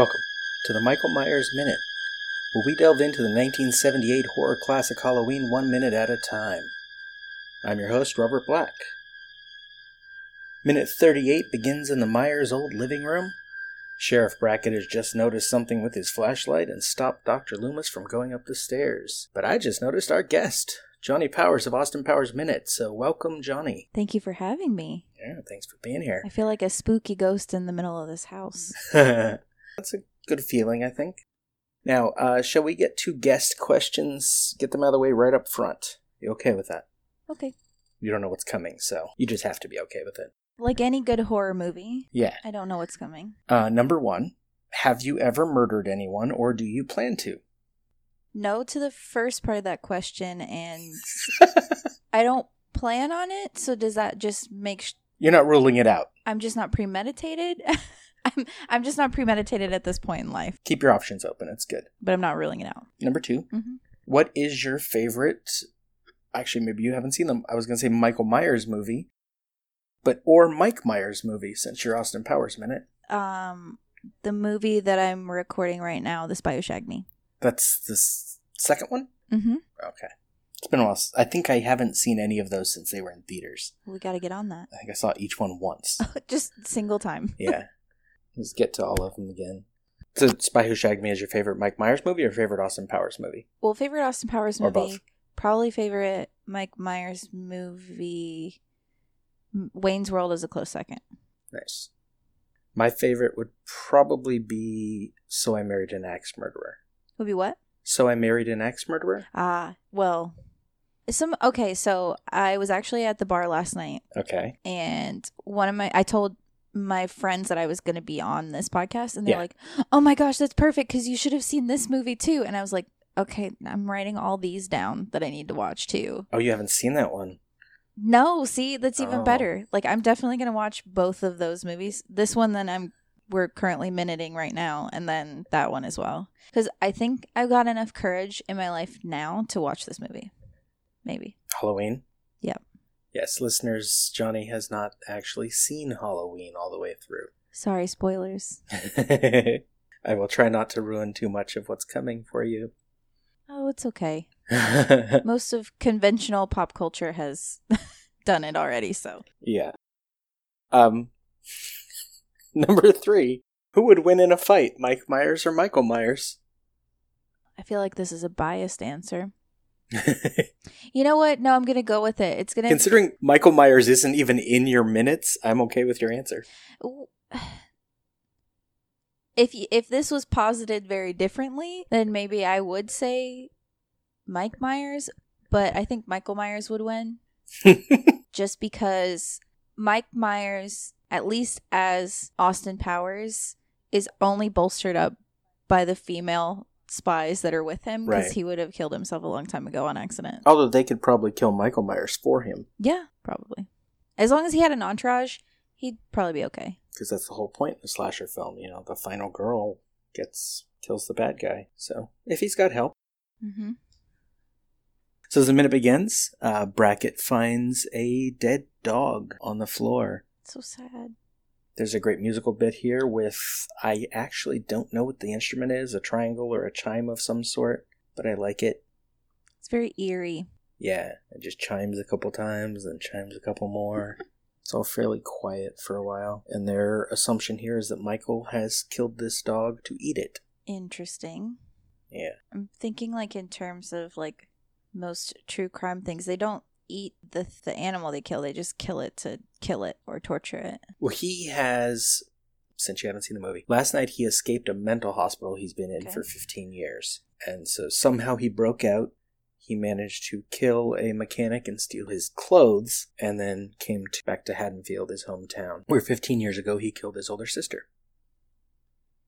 Welcome to the Michael Myers Minute, where we delve into the 1978 horror classic Halloween one minute at a time. I'm your host, Robert Black. Minute 38 begins in the Myers' old living room. Sheriff Brackett has just noticed something with his flashlight and stopped Dr. Loomis from going up the stairs. But I just noticed our guest, Johnie Powers of Austin Powers Minute, so welcome, Johnie. Thank you for having me. Yeah, thanks for being here. I feel like a spooky ghost in the middle of this house. That's a good feeling, I think. Now, uh, shall we get to guest questions? Get them out of the way right up front. You okay with that? Okay. You don't know what's coming, so you just have to be okay with it. Like any good horror movie, Yeah. I don't know what's coming. Uh, number one, have you ever murdered anyone, or do you plan to? No to the first part of that question, and I don't plan on it. So does that just make sh- You're not ruling it out. I'm just not premeditated? I'm I'm just not premeditated at this point in life, Keep your options open. It's good. but I'm not ruling it out. Number two, hmm what is your favorite? Actually, maybe you haven't seen them. I was going to say Michael Myers movie, but or Mike Myers movie since you're Austin Powers minute. Um, the movie that I'm recording right now, The Spy Who Shagged Me. That's the s- second one. Mm-hmm. Okay. It's been a while. I think I haven't seen any of those since they were in theaters. We got to get on that. I think I saw each one once. just single time. yeah. Let's get to all of them again. So, Spy Who Shagged Me is your favorite Mike Myers movie or favorite Austin Powers movie? Well, favorite Austin Powers movie. both. Probably favorite Mike Myers movie. Wayne's World is a close second. Nice. My favorite would probably be So I Married an Axe Murderer. Would be what? So I Married an Axe Murderer? Ah, well, some okay. So I was actually at the bar last night, Okay. and one of my I told my friends that I was going to be on this podcast, and they're Yeah. like, "Oh my gosh, that's perfect because you should have seen this movie too." And I was like, "Okay, I'm writing all these down that I need to watch too." Oh, you haven't seen that one? No, see, that's even Oh. better. Like I'm definitely gonna watch both of those movies. This one, then I'm we're currently minuting right now, and then that one as well. Because I think I've got enough courage in my life now to watch this movie. Maybe. Halloween? Yes, listeners, Johnie has not actually seen Halloween all the way through. Sorry, spoilers. I will try not to ruin too much of what's coming for you. Oh, it's okay. Most of conventional pop culture has done it already, so yeah. Um number 3. Who would win in a fight, Mike Myers or Michael Myers? I feel like this is a biased answer. You know what? No, I'm gonna go with it. It's gonna Considering Michael Myers isn't even in your minutes, I'm okay with your answer. if if this was posited very differently, then maybe I would say Mike Myers, but I think Michael Myers would win just because Mike Myers, at least as Austin Powers, is only bolstered up by the female spies that are with him because Right. he would have killed himself a long time ago on accident. Although they could probably kill Michael Myers for him, Yeah, probably. As long as he had an entourage, he'd probably be okay. because that's the whole point in the slasher film. You know, the final girl gets kills the bad guy. So if he's got help. Mm-hmm. So as the minute begins, uh, Brackett finds a dead dog on the floor. So sad. There's a great musical bit here with I actually don't know what the instrument is, a triangle or a chime of some sort, but I like it. It's very eerie. Yeah, it just chimes a couple times, then chimes a couple more. It's all fairly quiet for a while, and their assumption here is that Michael has killed this dog to eat it. Interesting. Yeah. I'm thinking like in terms of like most true crime things, they don't eat the the animal they kill. They just kill it to kill it or torture it. Well, he has, since you haven't seen the movie, last night he escaped a mental hospital he's been in Okay. for 15 years. And so somehow he broke out. He managed to kill a mechanic and steal his clothes, and then came to, back to Haddonfield, his hometown, where 15 years ago he killed his older sister.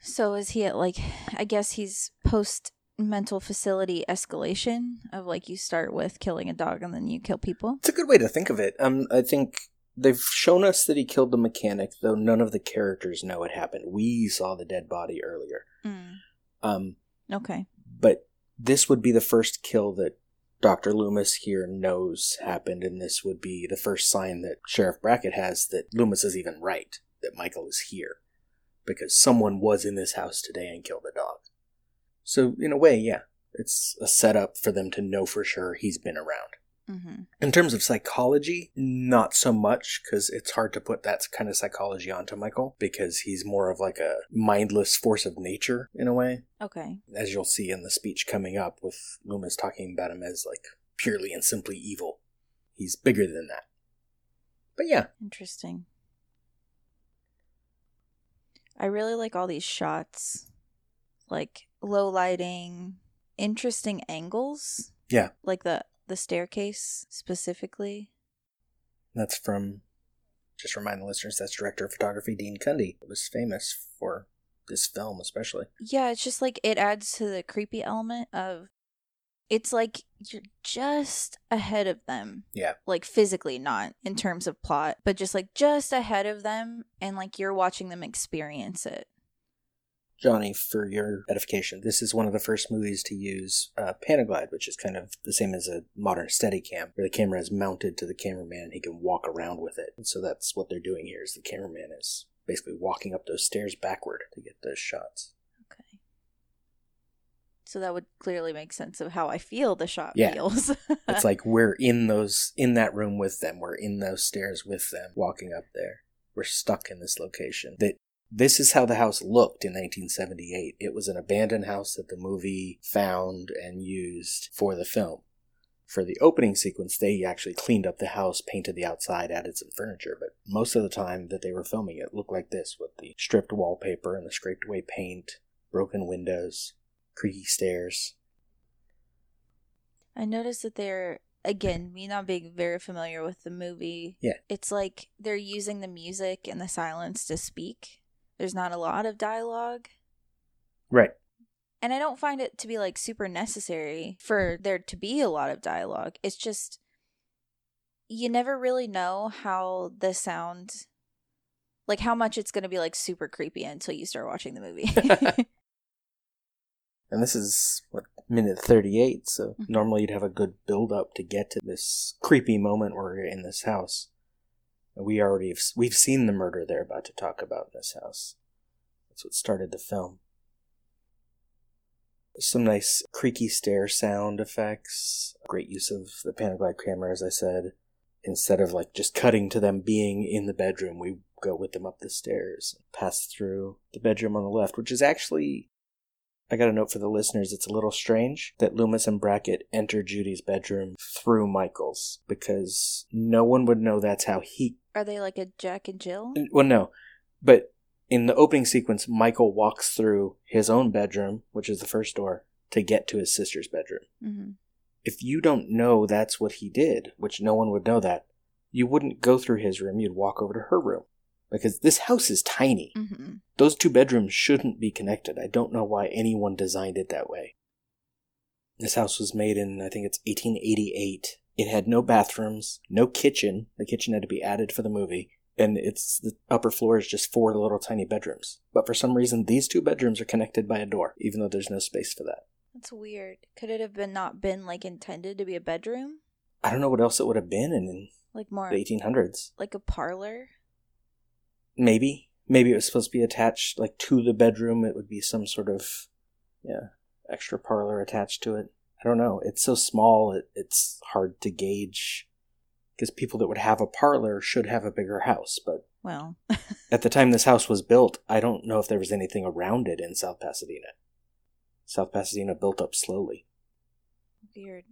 So is he at like I guess he's post mental facility escalation of like you start with killing a dog and then you kill people. It's a good way to think of it. Um, I think they've shown us that he killed the mechanic, though none of the characters know it happened. We saw the dead body earlier. Mm. Um, Okay. but this would be the first kill that Dr. Loomis here knows happened, and this would be the first sign that Sheriff Brackett has that Loomis is even right, that Michael is here. because someone was in this house today and killed a dog. So, in a way, yeah, it's a setup for them to know for sure he's been around. Mm-hmm. In terms of psychology, not so much because it's hard to put that kind of psychology onto Michael because he's more of like a mindless force of nature in a way, Okay. as you'll see in the speech coming up with Loomis talking about him as like purely and simply evil. He's bigger than that. But yeah, Interesting. I really like all these shots. Like low lighting, interesting angles. Yeah. Like the the staircase specifically. that's from, just remind the listeners, that's director of photography Dean Cundey. It was famous for this film, especially. Yeah, it's just like it adds to the creepy element of it's like you're just ahead of them. Yeah. Like physically not in terms of plot, but just like just ahead of them and like you're watching them experience it. Johnie, for your edification, this is one of the first movies to use uh, Panaglide, which is kind of the same as a modern Steadicam, where the camera is mounted to the cameraman and he can walk around with it. And so that's what they're doing here. Is the cameraman is basically walking up those stairs backward to get those shots. Okay. So that would clearly make sense of how I feel the shot Yeah. feels. It's like we're in those in that room with them. We're in those stairs with them, walking up there. We're stuck in this location. That this is how the house looked in 1978. It was an abandoned house that the movie found and used for the film. For the opening sequence, they actually cleaned up the house, painted the outside, added some furniture, but most of the time that they were filming it looked like this with the stripped wallpaper and the scraped away paint, broken windows, creaky stairs. I noticed that they're again, me not being very familiar with the movie. Yeah. It's like they're using the music and the silence to speak. There's not a lot of dialogue. Right. And I don't find it to be like super necessary for there to be a lot of dialogue. It's just you never really know how the sound like how much it's going to be like super creepy until you start watching the movie. And this is what minute thirty-eight. So Mhm. normally you'd have a good build-up to get to this creepy moment where you're in this house. We already have, we've seen the murder they're about to talk about in this house. That's what started the film. Some nice creaky stair sound effects. Great use of the Panaglide camera, as I said. Instead of like just cutting to them being in the bedroom, we go with them up the stairs, and pass through the bedroom on the left, which is actually I got a note for the listeners. It's a little strange that Loomis and Brackett enter Judy's bedroom through Michael's because no one would know that's how he. Are they like a Jack and Jill? Well, no, but in the opening sequence, Michael walks through his own bedroom, which is the first door, to get to his sister's bedroom. Mm-hmm. If you don't know that's what he did, which no one would know that, you wouldn't go through his room. You'd walk over to her room because this house is tiny. Mm-hmm. Those two bedrooms shouldn't be connected. I don't know why anyone designed it that way. This house was made in, I think it's 1888. It had no bathrooms, no kitchen. The kitchen had to be added for the movie. And it's the upper floor is just four little tiny bedrooms. But for some reason, these two bedrooms are connected by a door, even though there's no space for that. That's weird. Could it have been not been like intended to be a bedroom? I don't know what else it would have been in, Like more the 1800s. like a parlor? Maybe. Maybe it was supposed to be attached, like, to the bedroom. It would be some sort of, yeah, extra parlor attached to it. I don't know. It's so small, it, it's hard to gauge. Because people that would have a parlor should have a bigger house. But Well, at the time this house was built, I don't know if there was anything around it in South Pasadena. South Pasadena built up slowly. weird.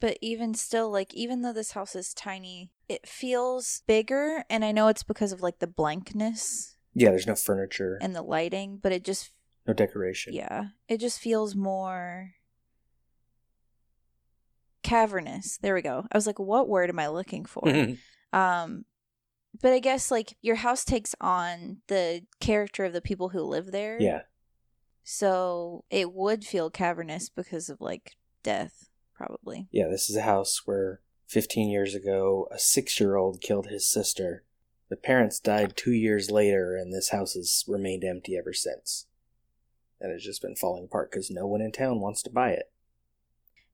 But even still, like, even though this house is tiny, it feels bigger. And I know it's because of like the blankness Yeah, there's no furniture, and the lighting, but it just, no decoration. yeah, it just feels more cavernous. There we go. I was like, what word am I looking for? Um, but I guess like your house takes on the character of the people who live there. yeah. So it would feel cavernous because of like death, probably. Yeah, this is a house where 15 years ago a six year old killed his sister. The parents died two years later, and this house has remained empty ever since. And it's just been falling apart because no one in town wants to buy it.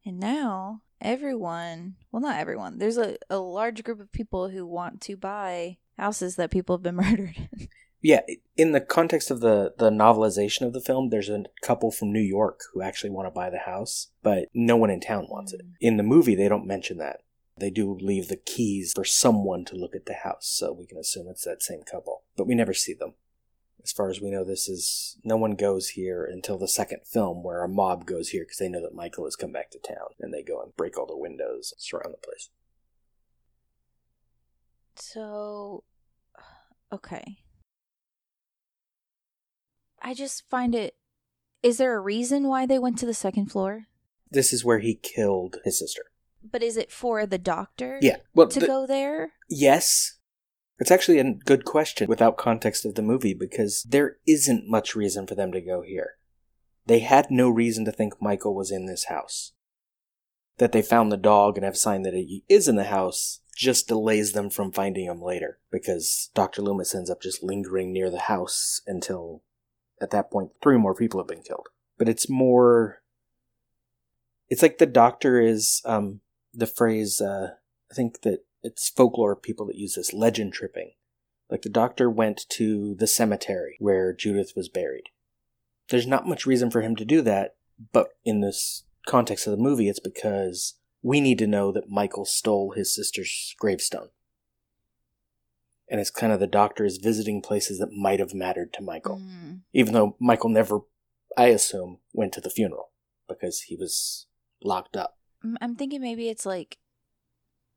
And now everyone, well, not everyone, there's a, a large group of people who want to buy houses that people have been murdered in. Yeah, in the context of the the novelization of the film, there's a couple from New York who actually want to buy the house, but no one in town wants it. Mm. In the movie, they don't mention that. They do leave the keys for someone to look at the house, so we can assume it's that same couple, but we never see them. As far as we know, this is no one goes here until the second film, where a mob goes here because they know that Michael has come back to town, and they go and break all the windows, surround the place. So, okay. I just find it. Is there a reason why they went to the second floor? This is where he killed his sister. But is it for the doctor? Yeah, well, To the- go there? Yes. It's actually a good question without context of the movie because there isn't much reason for them to go here. They had no reason to think Michael was in this house. That they found the dog and have signed that he is in the house just delays them from finding him later because Dr. Loomis ends up just lingering near the house until at that point three more people have been killed. But it's more it's like the doctor is um the phrase uh I think that it's folklore people that use this legend tripping. Like the doctor went to the cemetery where Judith was buried. There's not much reason for him to do that, but in this context of the movie, it's because we need to know that Michael stole his sister's gravestone. And it's kind of the doctor is visiting places that might have mattered to Michael. Mm. Even though Michael never, I assume, went to the funeral because he was locked up. I'm- I'm thinking maybe it's like,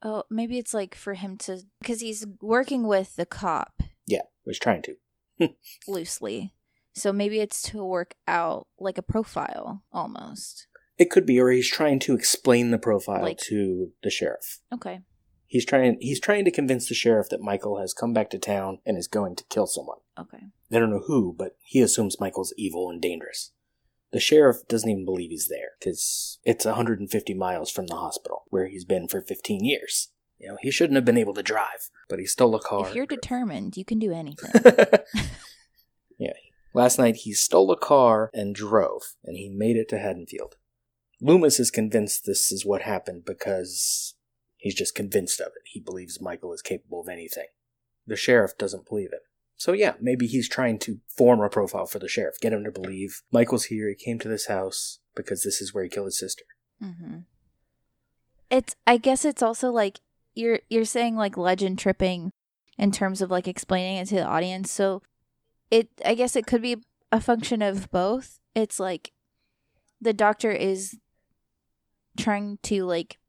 oh, maybe it's like for him to, because he's working with the cop Yeah, was trying to. loosely. So maybe it's to work out like a profile almost. It could be, or he's trying to explain the profile Like- to the sheriff. Okay. He's trying. He's trying to convince the sheriff that Michael has come back to town and is going to kill someone. Okay. They don't know who, but he assumes Michael's evil and dangerous. The sheriff doesn't even believe he's there because it's 150 miles from the hospital where he's been for 15 years. You know, he shouldn't have been able to drive, but he stole a car. If you're determined, you can do anything. yeah. Last night he stole a car and drove, and he made it to Haddonfield. Loomis is convinced this is what happened because he's just convinced of it. He believes Michael is capable of anything. The sheriff doesn't believe it. So yeah, maybe he's trying to form a profile for the sheriff, get him to believe Michael's here, he came to this house because this is where he killed his sister. hmm It's. I guess it's also like you're you're saying like legend tripping in terms of like explaining it to the audience. So it. I guess it could be a function of both. It's like the doctor is trying to like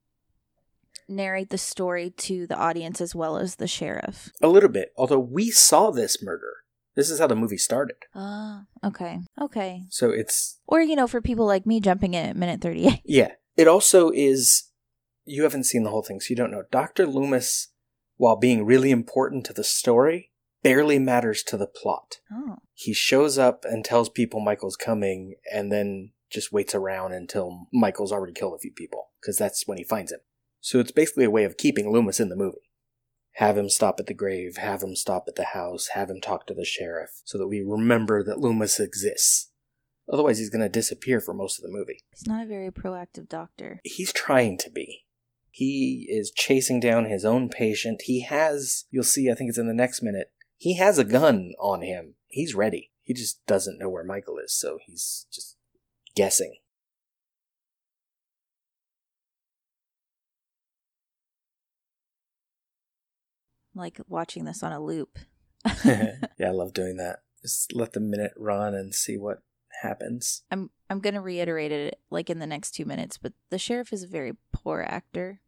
narrate the story to the audience as well as the sheriff. A little bit, although we saw this murder. This is how the movie started. Ah, okay, okay. So it's Or you know, for people like me jumping in at minute thirty-eight. Yeah. It also is. You haven't seen the whole thing, so you don't know. Dr. Loomis, while being really important to the story, barely matters to the plot. Oh, He shows up and tells people Michael's coming, and then just waits around until Michael's already killed a few people, because that's when he finds him. So it's basically a way of keeping Loomis in the movie. Have him stop at the grave, have him stop at the house, have him talk to the sheriff, so that we remember that Loomis exists. Otherwise, he's going to disappear for most of the movie he's not a very proactive doctor. he's trying to be. He is chasing down his own patient. He has, you'll see, I think it's in the next minute, he has a gun on him. He's ready. He just doesn't know where Michael is, so he's just guessing. Like watching this on a loop. yeah, I love doing that. Just let the minute run and see what happens. I'm I'm gonna reiterate it like in the next two minutes, but the sheriff is a very poor actor.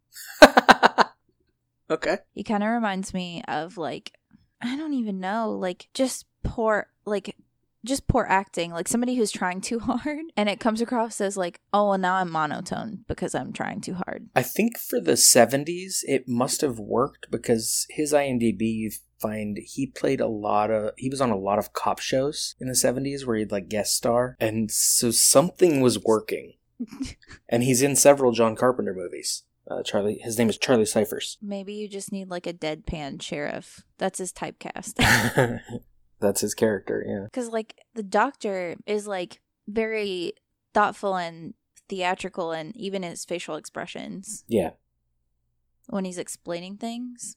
okay. He kind of reminds me of like I don't even know, like just poor like just poor acting, like somebody who's trying too hard, and it comes across as like, oh, well, now I'm monotone because I'm trying too hard. I think for the 70s, it must have worked because his IMDb, you find he played a lot of, he was on a lot of cop shows in the 70s where he'd like guest star. And so something was working. and he's in several John Carpenter movies. Uh, Charlie, his name is Charlie Cyphers. Maybe you just need like a deadpan sheriff. That's his typecast. That's his character, yeah. Because like the doctor is like very thoughtful and theatrical, and even his facial expressions Yeah. when he's explaining things.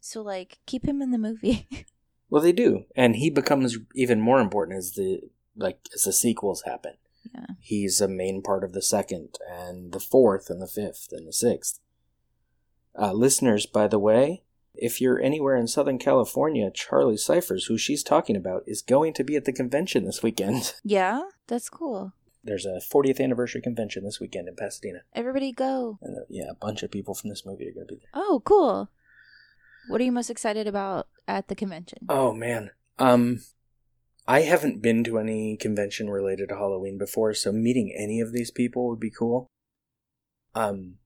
So like keep him in the movie. Well, they do, and he becomes even more important as the like as the sequels happen. Yeah. He's a main part of the second and the fourth and the fifth and the sixth. Uh, listeners, by the way, if you're anywhere in Southern California, Charlie Cyphers, who she's talking about, is going to be at the convention this weekend. yeah, that's cool. There's a 40th anniversary convention this weekend in Pasadena. Everybody go. And uh, yeah, a bunch of people from this movie are going to be there. Oh, cool. What are you most excited about at the convention? Oh man. Um I haven't been to any convention related to Halloween before, so meeting any of these people would be cool. Um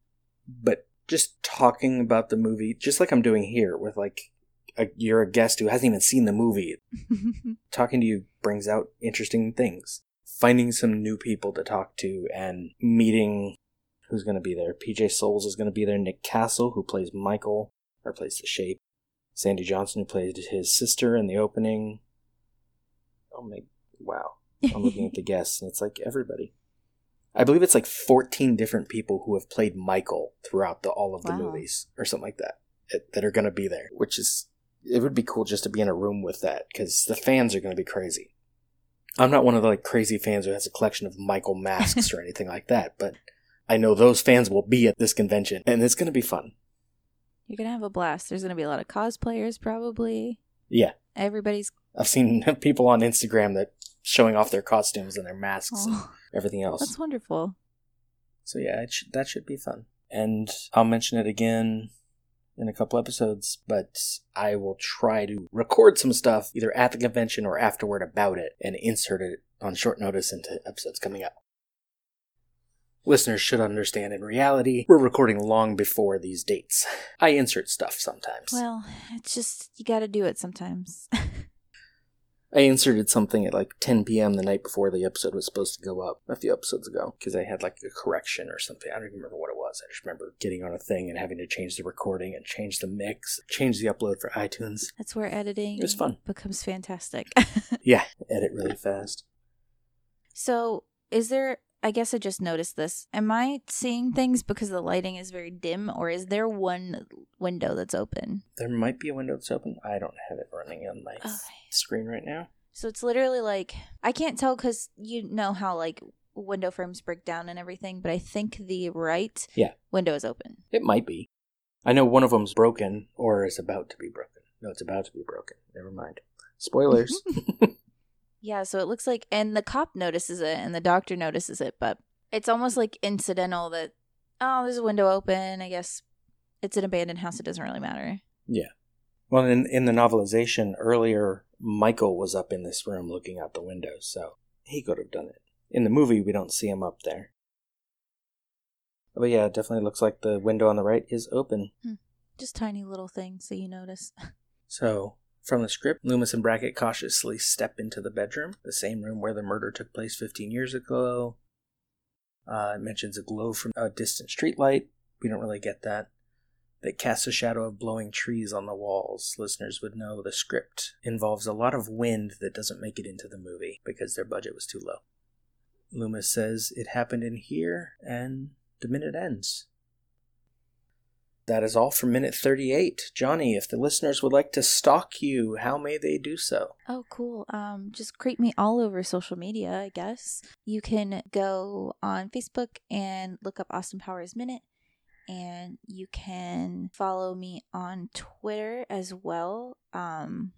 but just talking about the movie, just like I'm doing here with like a, you're a guest who hasn't even seen the movie. Talking to you brings out interesting things. Finding some new people to talk to and meeting who's going to be there. PJ Soles is going to be there. Nick Castle, who plays Michael, or plays the Shape. Sandy Johnson, who played his sister in the opening. Oh my, wow. I'm looking at the guests, and it's like everybody. I believe it's like 14 different people who have played Michael throughout the, all of the Wow. movies, or something like that, that- that are going to be there, which is, it would be cool just to be in a room with that, because the fans are going to be crazy. I'm not one of the like crazy fans who has a collection of Michael masks or anything like that, but I know those fans will be at this convention, and it's going to be fun. You're gonna have a blast. There's gonna be a lot of cosplayers, probably. Yeah. Everybody's. I've seen people on Instagram that showing off their costumes and their masks and Oh, everything else. that's wonderful. So yeah, it should, that should be fun. And I'll mention it again in a couple episodes, but I will try to record some stuff either at the convention or afterward about it and insert it on short notice into episodes coming up. Listeners should understand in reality, we're recording long before these dates. I insert stuff sometimes. Well, it's just you got to do it sometimes. I inserted something at like 10 p.m. the night before the episode was supposed to go up a few episodes ago because I had like a correction or something. I don't even remember what it was. I just remember getting on a thing and having to change the recording and change the mix, change the upload for iTunes. That's where editing It was fun. becomes fantastic. Yeah, edit really fast. so, is there? I guess I just noticed this. Am I seeing things because the lighting is very dim, or is there one window that's open? There might be a window that's open. I don't have it running on my Okay. screen right now. So it's literally like I can't tell because you know how like window frames break down and everything, but I think the right Yeah. window is open. It might be. I know one of them's broken or is about to be broken. No, it's about to be broken. Never mind. Spoilers. Yeah, so it looks like, and the cop notices it, and the doctor notices it, but it's almost like incidental that oh, there's a window open. I guess it's an abandoned house. It doesn't really matter. Yeah. Well, in in the novelization earlier, Michael was up in this room looking out the window, so he could have done it. In the movie, we don't see him up there. But yeah, it definitely looks like the window on the right is open. Hmm. Just tiny little things that you notice. So, from the script, Loomis and Brackett cautiously step into the bedroom, the same room where the murder took place 15 years ago. Uh, it mentions a glow from a distant streetlight. We don't really get that. That casts a shadow of blowing trees on the walls. Listeners would know the script involves a lot of wind that doesn't make it into the movie because their budget was too low. Loomis says it happened in here, and the minute ends. That is all for minute 38. Johnie, if the listeners would like to stalk you, how may they do so? Oh, cool. Um, just creep me all over social media, I guess. You can go on Facebook and look up Austin Powers Minute, and you can follow me on Twitter as well. Um,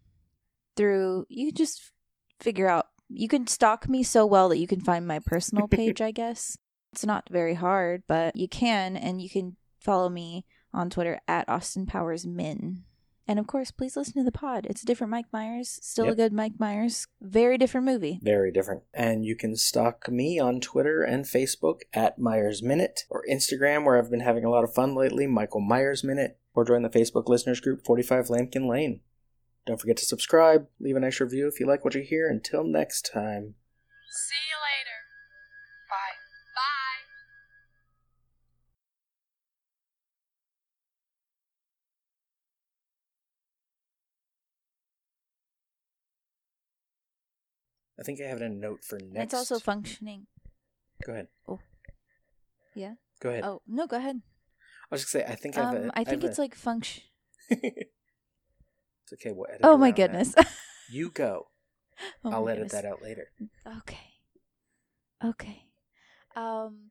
through you can just figure out you can stalk me so well that you can find my personal page. I guess it's not very hard, but you can, and you can follow me on Twitter at Austin Powers Min. And of course, please listen to the pod. It's a different Mike Myers, still a good Mike Myers, very different movie. Very different. And you can stalk me on Twitter and Facebook at Myers Minute, or Instagram, where I've been having a lot of fun lately, Michael Myers Minute, or join the Facebook listeners group 45 Lampkin Lane. Don't forget to subscribe, leave a nice review if you like what you hear. Until next time. See you later. I think I have a note for next. It's also functioning. Go ahead. Oh. Yeah? Go ahead. Oh no, go ahead. I was just gonna say, I think I have Um, a. I think have it's a- like function. It's okay. We'll edit Oh my goodness. You go. Oh I'll edit goodness. that out later. Okay. Okay. Um